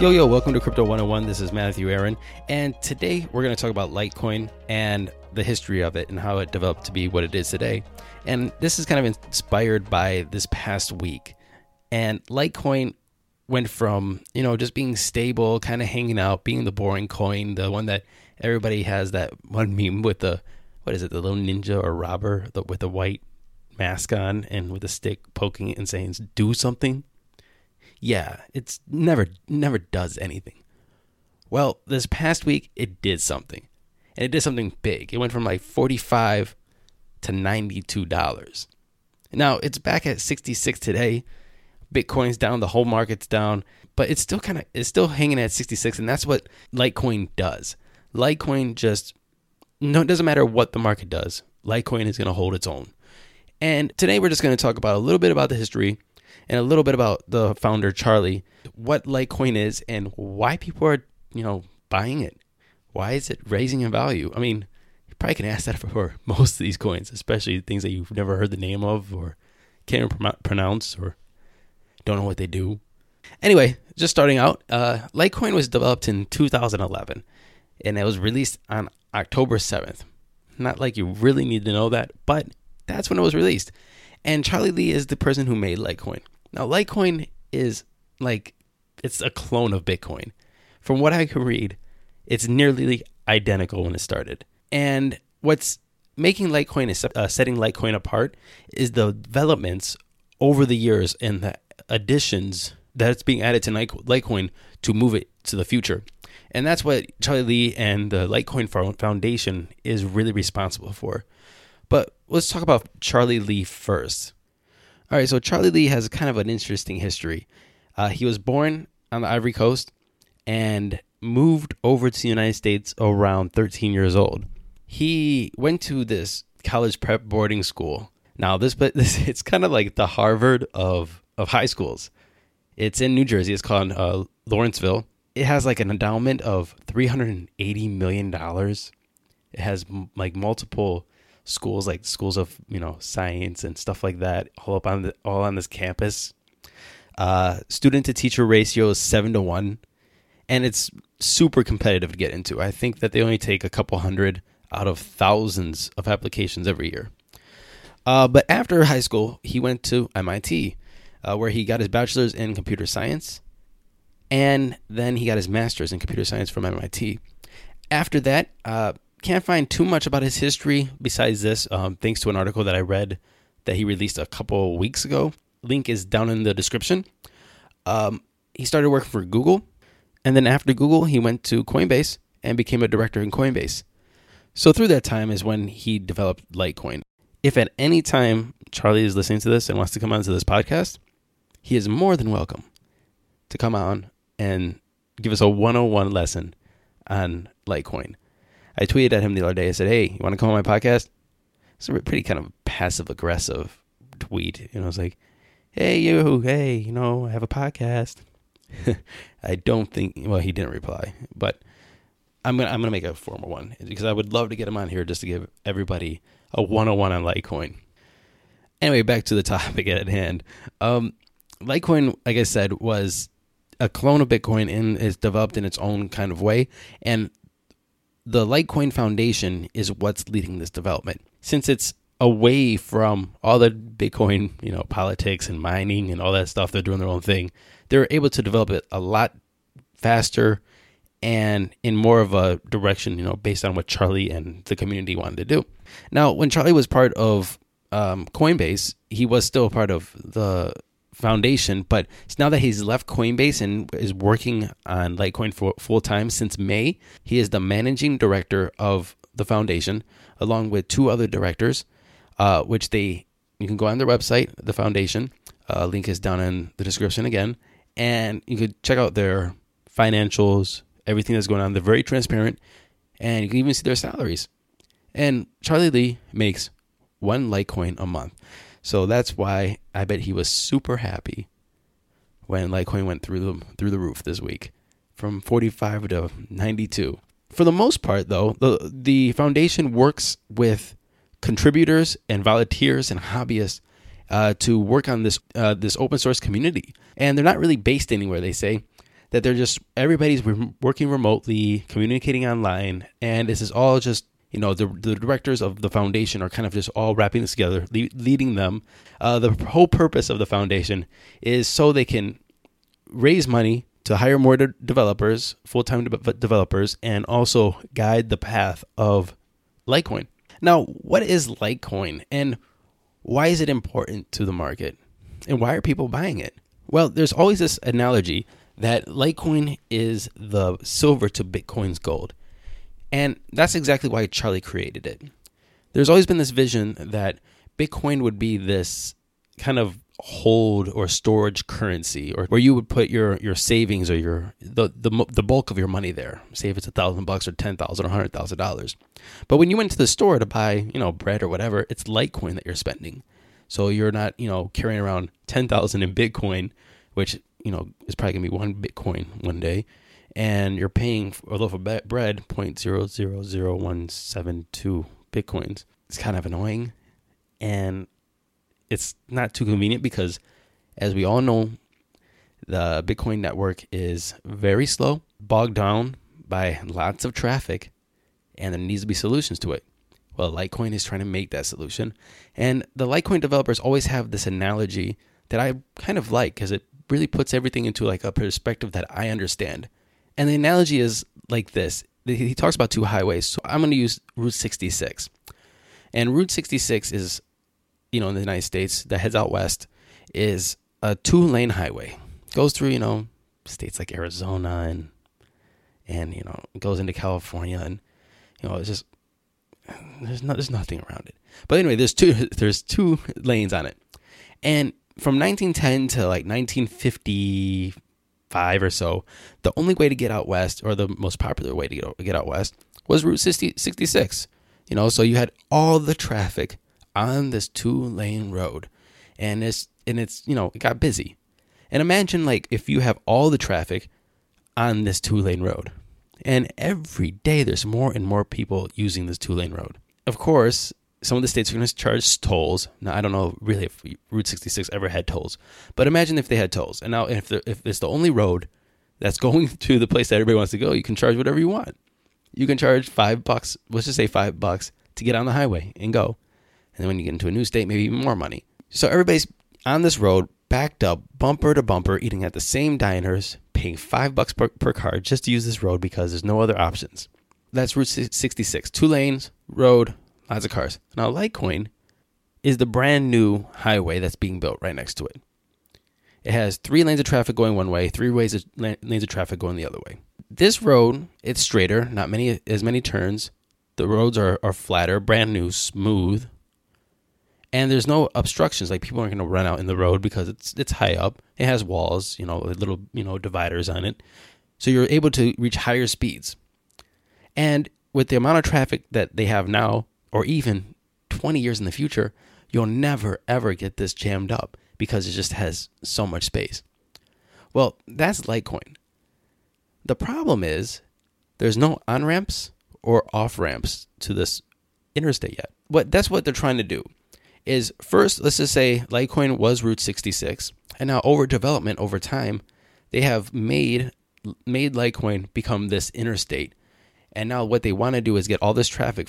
Yo, yo, welcome to Crypto 101. This is Matthew Aaron. And today we're going to talk about Litecoin and the history of it and how it developed to be what it is today. And this is kind of inspired by this past week. And Litecoin went from, you know, just being stable, kind of hanging out, being the boring coin, the one that everybody has that one meme with the, what is it, the little ninja or robber the, with the white mask on and with a stick poking it and saying, do something yeah, it's never never does anything. Well, this past week it did something. And it did something big. It went from like 45 to 92 dollars. Now, it's back at 66 today. Bitcoin's down, the whole market's down, but it's still kind of it's still hanging at 66 and that's what Litecoin does. Litecoin just no it doesn't matter what the market does. Litecoin is going to hold its own. And today we're just going to talk about a little bit about the history and a little bit about the founder Charlie, what Litecoin is and why people are, you know, buying it. Why is it raising in value? I mean, you probably can ask that for most of these coins, especially things that you've never heard the name of or can't pronounce or don't know what they do. Anyway, just starting out, uh, Litecoin was developed in 2011 and it was released on October 7th. Not like you really need to know that, but that's when it was released. And Charlie Lee is the person who made Litecoin. Now, Litecoin is like it's a clone of Bitcoin. From what I can read, it's nearly identical when it started. And what's making Litecoin is uh, setting Litecoin apart is the developments over the years in the additions that's being added to Litecoin to move it to the future. And that's what Charlie Lee and the Litecoin Foundation is really responsible for. But let's talk about Charlie Lee first. All right, so Charlie Lee has kind of an interesting history. Uh, he was born on the Ivory Coast and moved over to the United States around 13 years old. He went to this college prep boarding school. Now, this, but this, it's kind of like the Harvard of of high schools. It's in New Jersey. It's called uh, Lawrenceville. It has like an endowment of 380 million dollars. It has m- like multiple schools like schools of you know science and stuff like that all up on the, all on this campus uh, student to teacher ratio is seven to one and it's super competitive to get into i think that they only take a couple hundred out of thousands of applications every year uh, but after high school he went to mit uh, where he got his bachelor's in computer science and then he got his master's in computer science from mit after that uh, can't find too much about his history besides this, um, thanks to an article that I read that he released a couple weeks ago. Link is down in the description. Um, he started working for Google, and then after Google, he went to Coinbase and became a director in Coinbase. So through that time is when he developed Litecoin. If at any time Charlie is listening to this and wants to come onto this podcast, he is more than welcome to come on and give us a 101 lesson on Litecoin. I tweeted at him the other day. I said, "Hey, you want to come on my podcast?" It's a pretty kind of passive aggressive tweet. You know, it's like, "Hey, you, hey, you know, I have a podcast." I don't think. Well, he didn't reply, but I'm gonna I'm gonna make a formal one because I would love to get him on here just to give everybody a 101 on Litecoin. Anyway, back to the topic at hand. Um, Litecoin, like I said, was a clone of Bitcoin and is developed in its own kind of way. And the Litecoin Foundation is what's leading this development. Since it's away from all the Bitcoin, you know, politics and mining and all that stuff, they're doing their own thing. They're able to develop it a lot faster and in more of a direction, you know, based on what Charlie and the community wanted to do. Now, when Charlie was part of um, Coinbase, he was still part of the foundation, but it's now that he's left Coinbase and is working on Litecoin for full time since May, he is the managing director of the foundation, along with two other directors, uh, which they you can go on their website, the foundation. Uh, link is down in the description again, and you could check out their financials, everything that's going on. They're very transparent, and you can even see their salaries. And Charlie Lee makes one Litecoin a month. So that's why I bet he was super happy when Litecoin went through the through the roof this week, from 45 to 92. For the most part, though, the the foundation works with contributors and volunteers and hobbyists uh, to work on this uh, this open source community, and they're not really based anywhere. They say that they're just everybody's working remotely, communicating online, and this is all just you know the, the directors of the foundation are kind of just all wrapping this together, le- leading them. Uh, the whole purpose of the foundation is so they can raise money to hire more de- developers, full time de- developers, and also guide the path of Litecoin. Now, what is Litecoin and why is it important to the market? And why are people buying it? Well, there's always this analogy that Litecoin is the silver to Bitcoin's gold. And that's exactly why Charlie created it. There's always been this vision that Bitcoin would be this kind of hold or storage currency or where you would put your your savings or your the the, the bulk of your money there. Say if it's a thousand bucks or ten thousand or hundred thousand dollars. But when you went to the store to buy you know bread or whatever it's litecoin that you're spending. So you're not you know carrying around ten thousand in bitcoin which you know is probably gonna be one bitcoin one day and you're paying a loaf of bread point zero zero zero one seven two bitcoins it's kind of annoying and it's not too convenient because, as we all know, the Bitcoin network is very slow, bogged down by lots of traffic, and there needs to be solutions to it. Well, Litecoin is trying to make that solution. And the Litecoin developers always have this analogy that I kind of like because it really puts everything into like a perspective that I understand. And the analogy is like this. He talks about two highways. So I'm going to use Route 66. And Route 66 is you know, in the United States that heads out west is a two lane highway. Goes through, you know, states like Arizona and and you know, goes into California and you know, it's just there's no, there's nothing around it. But anyway, there's two there's two lanes on it. And from 1910 to like 1955 or so, the only way to get out west or the most popular way to get, get out west was Route 60, 66. You know, so you had all the traffic on this two lane road. And it's and it's you know it got busy. And imagine like if you have all the traffic on this two lane road. And every day there's more and more people using this two lane road. Of course some of the states are going to charge tolls now i don't know really if route 66 ever had tolls but imagine if they had tolls and now if, if it's the only road that's going to the place that everybody wants to go you can charge whatever you want you can charge five bucks let's just say five bucks to get on the highway and go and then when you get into a new state, maybe even more money. So everybody's on this road, backed up, bumper to bumper, eating at the same diners, paying five bucks per, per card just to use this road because there's no other options. That's Route 66. Two lanes, road, lots of cars. Now, Litecoin is the brand new highway that's being built right next to it. It has three lanes of traffic going one way, three ways of lanes of traffic going the other way. This road, it's straighter, not many as many turns. The roads are, are flatter, brand new, smooth, and there's no obstructions. Like people aren't going to run out in the road because it's it's high up. It has walls, you know, little you know dividers on it, so you're able to reach higher speeds. And with the amount of traffic that they have now, or even 20 years in the future, you'll never ever get this jammed up because it just has so much space. Well, that's Litecoin. The problem is there's no on ramps or off ramps to this interstate yet. But that's what they're trying to do is first, let's just say Litecoin was Route 66, and now over development over time, they have made made Litecoin become this interstate. And now what they want to do is get all this traffic.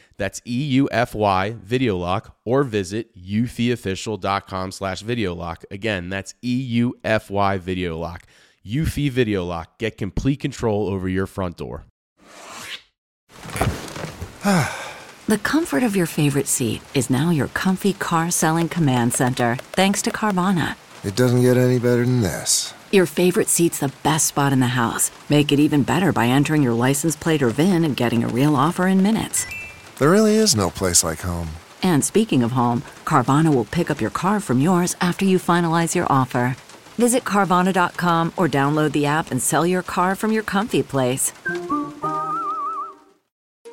That's E U F Y Video Lock, or visit eufyofficial.com slash video lock. Again, that's E U F Y Video Lock. Eufy Video Lock. Get complete control over your front door. The comfort of your favorite seat is now your comfy car selling command center, thanks to Carvana. It doesn't get any better than this. Your favorite seat's the best spot in the house. Make it even better by entering your license plate or VIN and getting a real offer in minutes. There really is no place like home. And speaking of home, Carvana will pick up your car from yours after you finalize your offer. Visit Carvana.com or download the app and sell your car from your comfy place.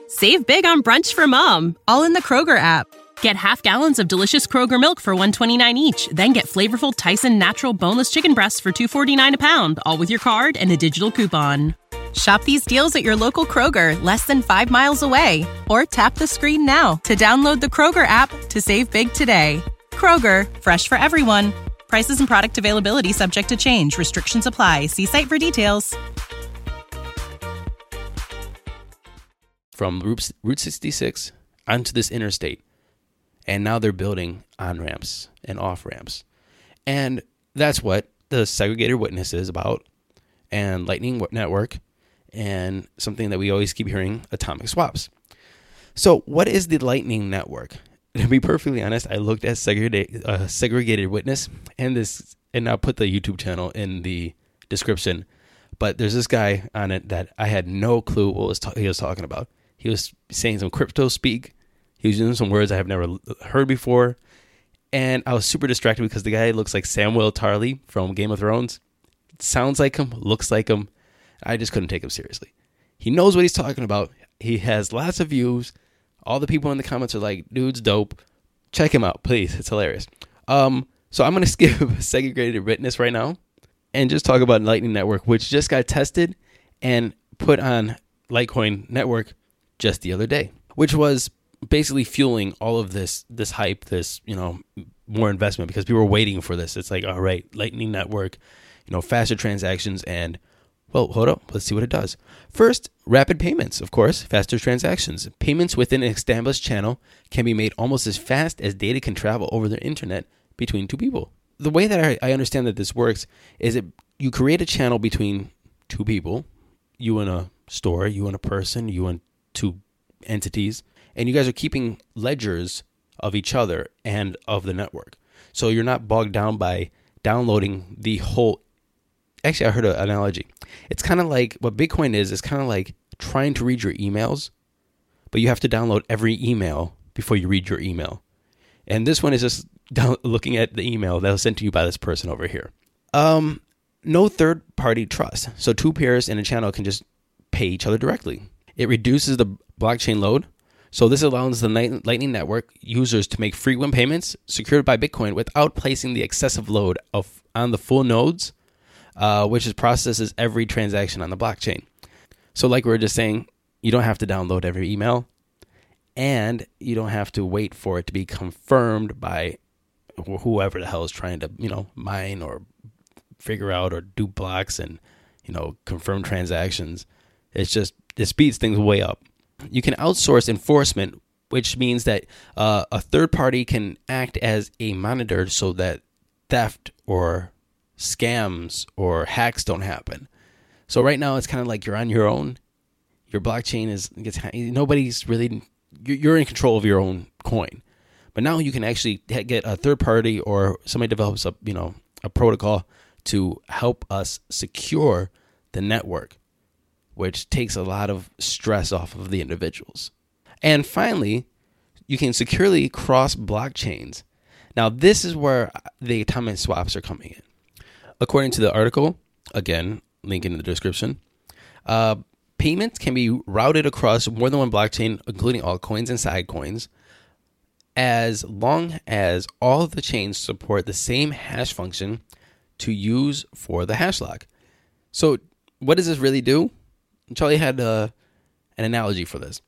Save big on brunch for mom, all in the Kroger app. Get half gallons of delicious Kroger milk for 129 each, then get flavorful Tyson natural boneless chicken breasts for 249 a pound, all with your card and a digital coupon. Shop these deals at your local Kroger, less than 5 miles away, or tap the screen now to download the Kroger app to save big today. Kroger, fresh for everyone. Prices and product availability subject to change. Restrictions apply. See site for details. from Route 66 onto this interstate. And now they're building on ramps and off ramps. And that's what the segregated witness is about, and Lightning Network, and something that we always keep hearing atomic swaps. So, what is the Lightning Network? To be perfectly honest, I looked at segregated, uh, segregated witness, and this, and I'll put the YouTube channel in the description. But there's this guy on it that I had no clue what was ta- he was talking about. He was saying some crypto speak. He was using some words I have never heard before. And I was super distracted because the guy looks like Samuel Tarly from Game of Thrones. Sounds like him, looks like him. I just couldn't take him seriously. He knows what he's talking about. He has lots of views. All the people in the comments are like, dude's dope. Check him out, please. It's hilarious. Um, so I'm gonna skip segregated witness right now and just talk about Lightning Network, which just got tested and put on Litecoin Network just the other day, which was basically fueling all of this this hype, this you know more investment because people were waiting for this. It's like, all right, Lightning Network, you know, faster transactions and well, hold up, let's see what it does. First, rapid payments, of course, faster transactions. Payments within an established channel can be made almost as fast as data can travel over the internet between two people. The way that I, I understand that this works is that you create a channel between two people, you and a store, you and a person, you and two entities, and you guys are keeping ledgers of each other and of the network. So you're not bogged down by downloading the whole. Actually, I heard an analogy. It's kind of like what Bitcoin is. It's kind of like trying to read your emails, but you have to download every email before you read your email. And this one is just down, looking at the email that was sent to you by this person over here. Um, no third party trust. So two peers in a channel can just pay each other directly. It reduces the blockchain load. So this allows the Lightning Network users to make frequent payments secured by Bitcoin without placing the excessive load of on the full nodes, uh, which is processes every transaction on the blockchain. So, like we were just saying, you don't have to download every email, and you don't have to wait for it to be confirmed by wh- whoever the hell is trying to, you know, mine or figure out or do blocks and you know confirm transactions. It's just it speeds things way up. You can outsource enforcement, which means that uh, a third party can act as a monitor so that theft or scams or hacks don't happen. So right now it's kind of like you're on your own. Your blockchain is gets nobody's really you're in control of your own coin. But now you can actually get a third party or somebody develops a you know a protocol to help us secure the network, which takes a lot of stress off of the individuals. And finally, you can securely cross blockchains. Now, this is where the atomic swaps are coming in. According to the article, again, link in the description, uh, payments can be routed across more than one blockchain, including altcoins and sidecoins, as long as all the chains support the same hash function to use for the hash lock. So, what does this really do? Charlie had uh, an analogy for this.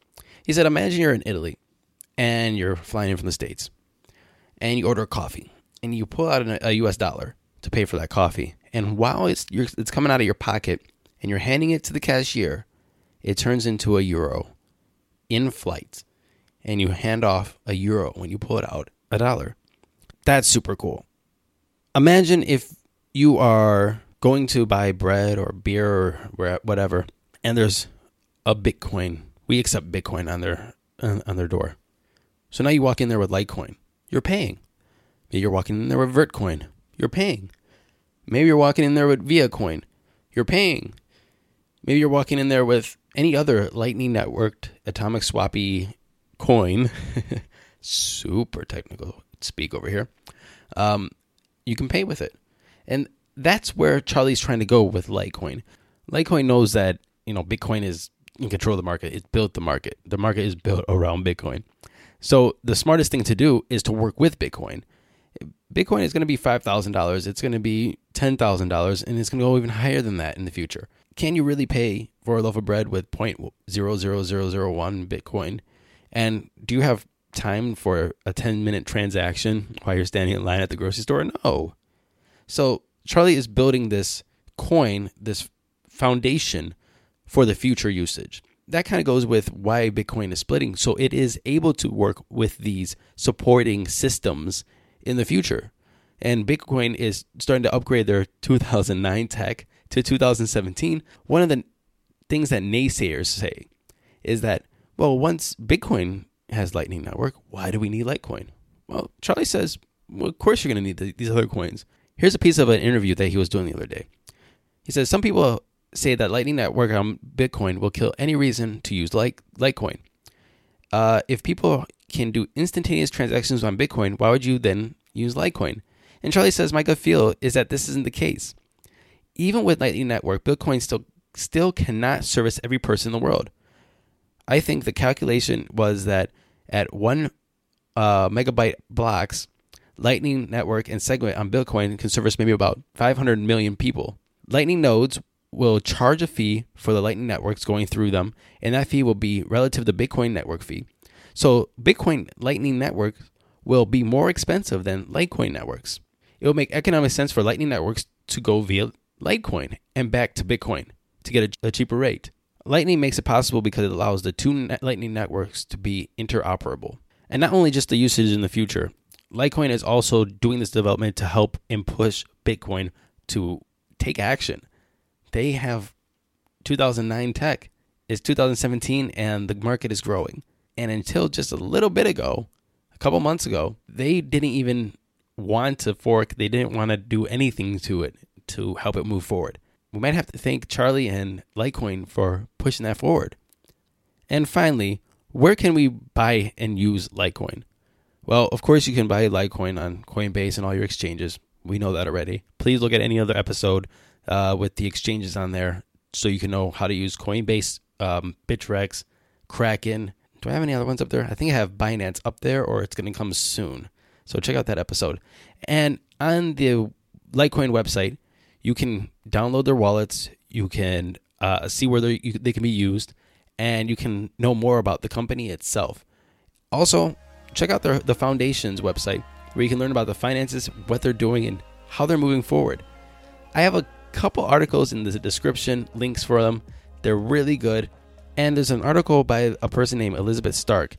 He said, Imagine you're in Italy and you're flying in from the States and you order a coffee and you pull out a US dollar to pay for that coffee. And while it's, it's coming out of your pocket and you're handing it to the cashier, it turns into a euro in flight. And you hand off a euro when you pull it out, a dollar. That's super cool. Imagine if you are going to buy bread or beer or whatever, and there's a Bitcoin. We accept Bitcoin on their on their door. So now you walk in there with Litecoin. You're paying. Maybe you're walking in there with Vertcoin. You're paying. Maybe you're walking in there with Viacoin. You're paying. Maybe you're walking in there with any other Lightning networked atomic swappy coin. Super technical speak over here. Um, you can pay with it. And that's where Charlie's trying to go with Litecoin. Litecoin knows that, you know, Bitcoin is in control of the market. It's built the market. The market is built around Bitcoin. So the smartest thing to do is to work with Bitcoin. Bitcoin is going to be $5,000, it's going to be $10,000, and it's going to go even higher than that in the future. Can you really pay for a loaf of bread with 0.00001 Bitcoin? And do you have time for a 10 minute transaction while you're standing in line at the grocery store? No. So Charlie is building this coin, this foundation for the future usage. That kind of goes with why Bitcoin is splitting. So it is able to work with these supporting systems in the future. And Bitcoin is starting to upgrade their 2009 tech to 2017. One of the things that naysayers say is that, well, once Bitcoin has Lightning Network, why do we need Litecoin? Well, Charlie says, well, of course you're going to need the, these other coins. Here's a piece of an interview that he was doing the other day. He says, some people say that Lightning Network on Bitcoin will kill any reason to use Litecoin. Uh, if people can do instantaneous transactions on Bitcoin, why would you then use Litecoin? And Charlie says, my gut feel is that this isn't the case. Even with Lightning Network, Bitcoin still still cannot service every person in the world. I think the calculation was that at one uh, megabyte blocks, Lightning Network and Segwit on Bitcoin can service maybe about 500 million people. Lightning nodes will charge a fee for the Lightning networks going through them, and that fee will be relative to Bitcoin network fee. So Bitcoin Lightning network will be more expensive than Litecoin networks. It will make economic sense for Lightning networks to go via Litecoin and back to Bitcoin to get a, a cheaper rate. Lightning makes it possible because it allows the two net Lightning networks to be interoperable. And not only just the usage in the future, Litecoin is also doing this development to help and push Bitcoin to take action. They have 2009 tech. It's 2017 and the market is growing. And until just a little bit ago, a couple months ago, they didn't even want to fork. They didn't want to do anything to it to help it move forward. We might have to thank Charlie and Litecoin for pushing that forward. And finally, where can we buy and use Litecoin? Well, of course, you can buy Litecoin on Coinbase and all your exchanges. We know that already. Please look at any other episode uh, with the exchanges on there so you can know how to use Coinbase, um, Bittrex, Kraken. Do I have any other ones up there? I think I have Binance up there, or it's going to come soon. So check out that episode. And on the Litecoin website, you can download their wallets. You can uh, see where they they can be used, and you can know more about the company itself. Also, check out their the foundation's website where you can learn about the finances, what they're doing, and how they're moving forward. I have a couple articles in the description, links for them. They're really good. And there's an article by a person named Elizabeth Stark,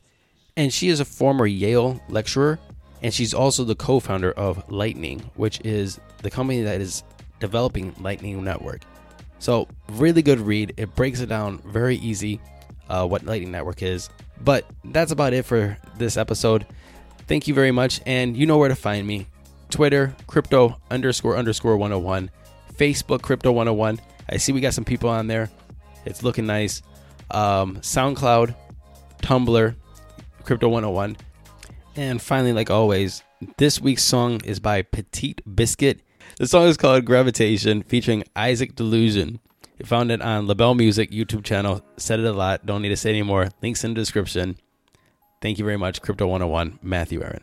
and she is a former Yale lecturer, and she's also the co-founder of Lightning, which is the company that is developing Lightning Network. So, really good read. It breaks it down very easy uh, what Lightning Network is. But that's about it for this episode. Thank you very much, and you know where to find me. Twitter, crypto underscore underscore 101. Facebook, crypto 101. I see we got some people on there. It's looking nice. Um, SoundCloud, Tumblr, crypto 101. And finally, like always, this week's song is by Petit Biscuit. The song is called Gravitation, featuring Isaac Delusion. You found it on LaBelle Music YouTube channel. Said it a lot. Don't need to say anymore. Links in the description. Thank you very much, Crypto 101, Matthew Aaron.